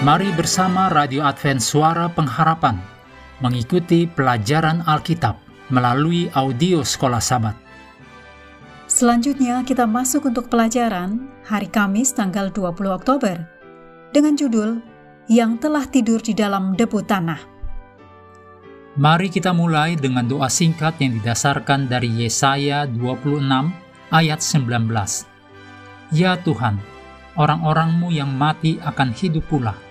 Mari bersama Radio Advent Suara Pengharapan mengikuti pelajaran Alkitab melalui audio Sekolah Sabat. Selanjutnya kita masuk untuk pelajaran hari Kamis tanggal 20 Oktober dengan judul Yang telah tidur di dalam debu tanah. Mari kita mulai dengan doa singkat yang didasarkan dari Yesaya 26 ayat 19. Ya Tuhan, orang-orangmu yang mati akan hidup pula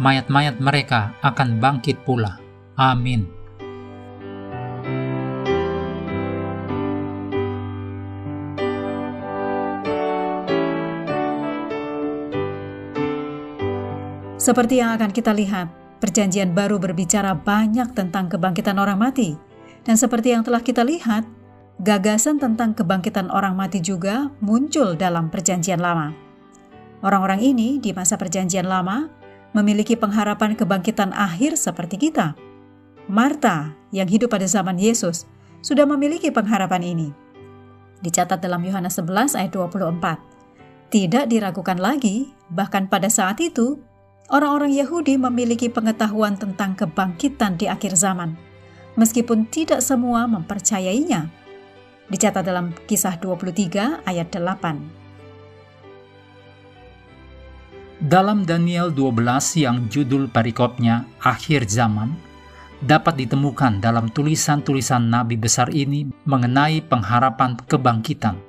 mayat-mayat mereka akan bangkit pula. Amin. Seperti yang akan kita lihat, Perjanjian Baru berbicara banyak tentang kebangkitan orang mati, dan seperti yang telah kita lihat, gagasan tentang kebangkitan orang mati juga muncul dalam Perjanjian Lama. Orang-orang ini di masa Perjanjian Lama memiliki pengharapan kebangkitan akhir seperti kita. Marta, yang hidup pada zaman Yesus, sudah memiliki pengharapan ini. Dicatat dalam Yohanes 11 ayat 24. Tidak diragukan lagi, bahkan pada saat itu, orang-orang Yahudi memiliki pengetahuan tentang kebangkitan di akhir zaman, meskipun tidak semua mempercayainya. Dicatat dalam kisah 23 ayat 8. Dalam Daniel 12 yang judul perikopnya Akhir Zaman, dapat ditemukan dalam tulisan-tulisan nabi besar ini mengenai pengharapan kebangkitan.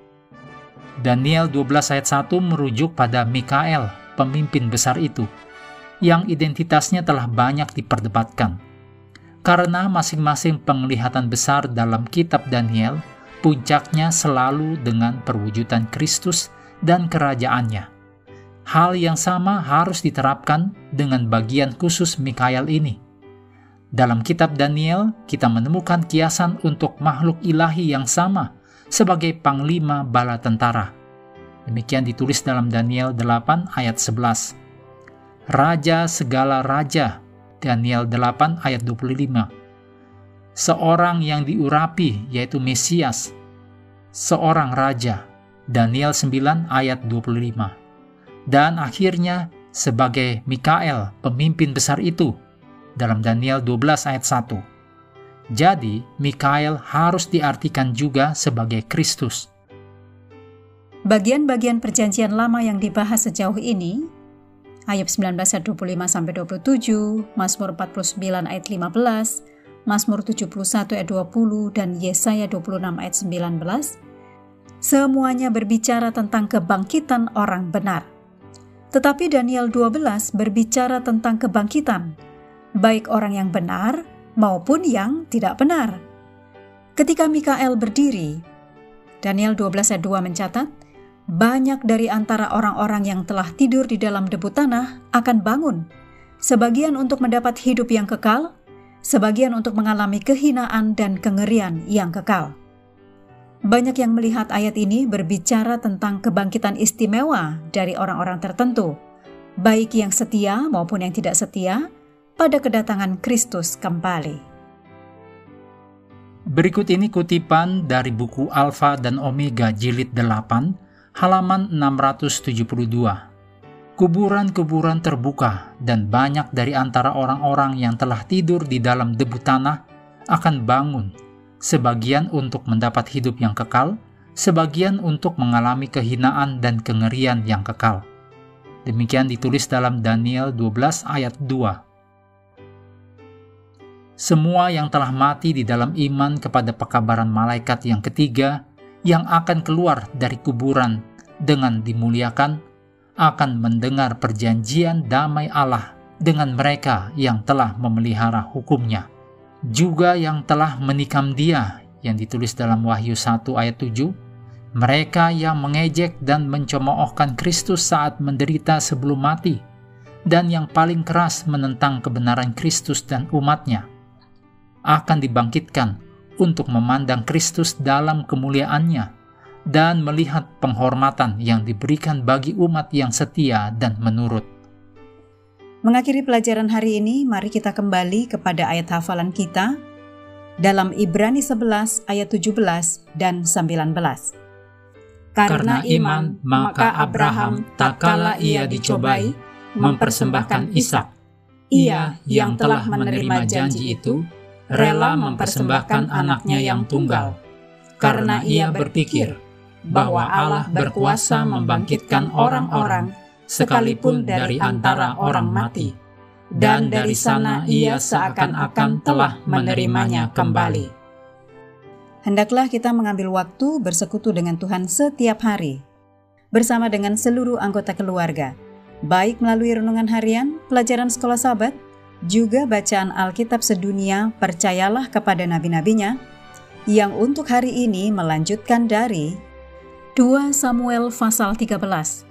Daniel 12 ayat 1 merujuk pada Mikael, pemimpin besar itu, yang identitasnya telah banyak diperdebatkan. Karena masing-masing penglihatan besar dalam kitab Daniel, puncaknya selalu dengan perwujudan Kristus dan kerajaannya Hal yang sama harus diterapkan dengan bagian khusus Mikael ini. Dalam kitab Daniel, kita menemukan kiasan untuk makhluk ilahi yang sama sebagai panglima bala tentara. Demikian ditulis dalam Daniel 8 ayat 11. Raja segala raja, Daniel 8 ayat 25. Seorang yang diurapi yaitu Mesias, seorang raja, Daniel 9 ayat 25 dan akhirnya sebagai Mikael, pemimpin besar itu, dalam Daniel 12 ayat 1. Jadi, Mikael harus diartikan juga sebagai Kristus. Bagian-bagian perjanjian lama yang dibahas sejauh ini, Ayub 19 ayat 25 27, Mazmur 49 ayat 15, Mazmur 71 ayat 20 dan Yesaya 26 ayat 19, semuanya berbicara tentang kebangkitan orang benar. Tetapi Daniel 12 berbicara tentang kebangkitan, baik orang yang benar maupun yang tidak benar. Ketika Mikael berdiri, Daniel 12 ayat 2 mencatat, banyak dari antara orang-orang yang telah tidur di dalam debu tanah akan bangun, sebagian untuk mendapat hidup yang kekal, sebagian untuk mengalami kehinaan dan kengerian yang kekal. Banyak yang melihat ayat ini berbicara tentang kebangkitan istimewa dari orang-orang tertentu, baik yang setia maupun yang tidak setia, pada kedatangan Kristus kembali. Berikut ini kutipan dari buku Alfa dan Omega jilid 8, halaman 672. Kuburan-kuburan terbuka dan banyak dari antara orang-orang yang telah tidur di dalam debu tanah akan bangun sebagian untuk mendapat hidup yang kekal, sebagian untuk mengalami kehinaan dan kengerian yang kekal. Demikian ditulis dalam Daniel 12 ayat 2. Semua yang telah mati di dalam iman kepada pekabaran malaikat yang ketiga yang akan keluar dari kuburan dengan dimuliakan akan mendengar perjanjian damai Allah dengan mereka yang telah memelihara hukumnya juga yang telah menikam dia yang ditulis dalam Wahyu 1 ayat 7 mereka yang mengejek dan mencemoohkan Kristus saat menderita sebelum mati dan yang paling keras menentang kebenaran Kristus dan umatnya akan dibangkitkan untuk memandang Kristus dalam kemuliaannya dan melihat penghormatan yang diberikan bagi umat yang setia dan menurut. Mengakhiri pelajaran hari ini, mari kita kembali kepada ayat hafalan kita dalam Ibrani 11 ayat 17 dan 19. Karena iman, maka Abraham tak kala ia dicobai, mempersembahkan Ishak. Ia yang telah menerima janji itu rela mempersembahkan anaknya yang tunggal, karena ia berpikir bahwa Allah berkuasa membangkitkan orang-orang sekalipun dari antara orang mati, dan dari sana ia seakan-akan telah menerimanya kembali. Hendaklah kita mengambil waktu bersekutu dengan Tuhan setiap hari, bersama dengan seluruh anggota keluarga, baik melalui renungan harian, pelajaran sekolah sahabat, juga bacaan Alkitab sedunia percayalah kepada nabi-nabinya, yang untuk hari ini melanjutkan dari 2 Samuel pasal 13.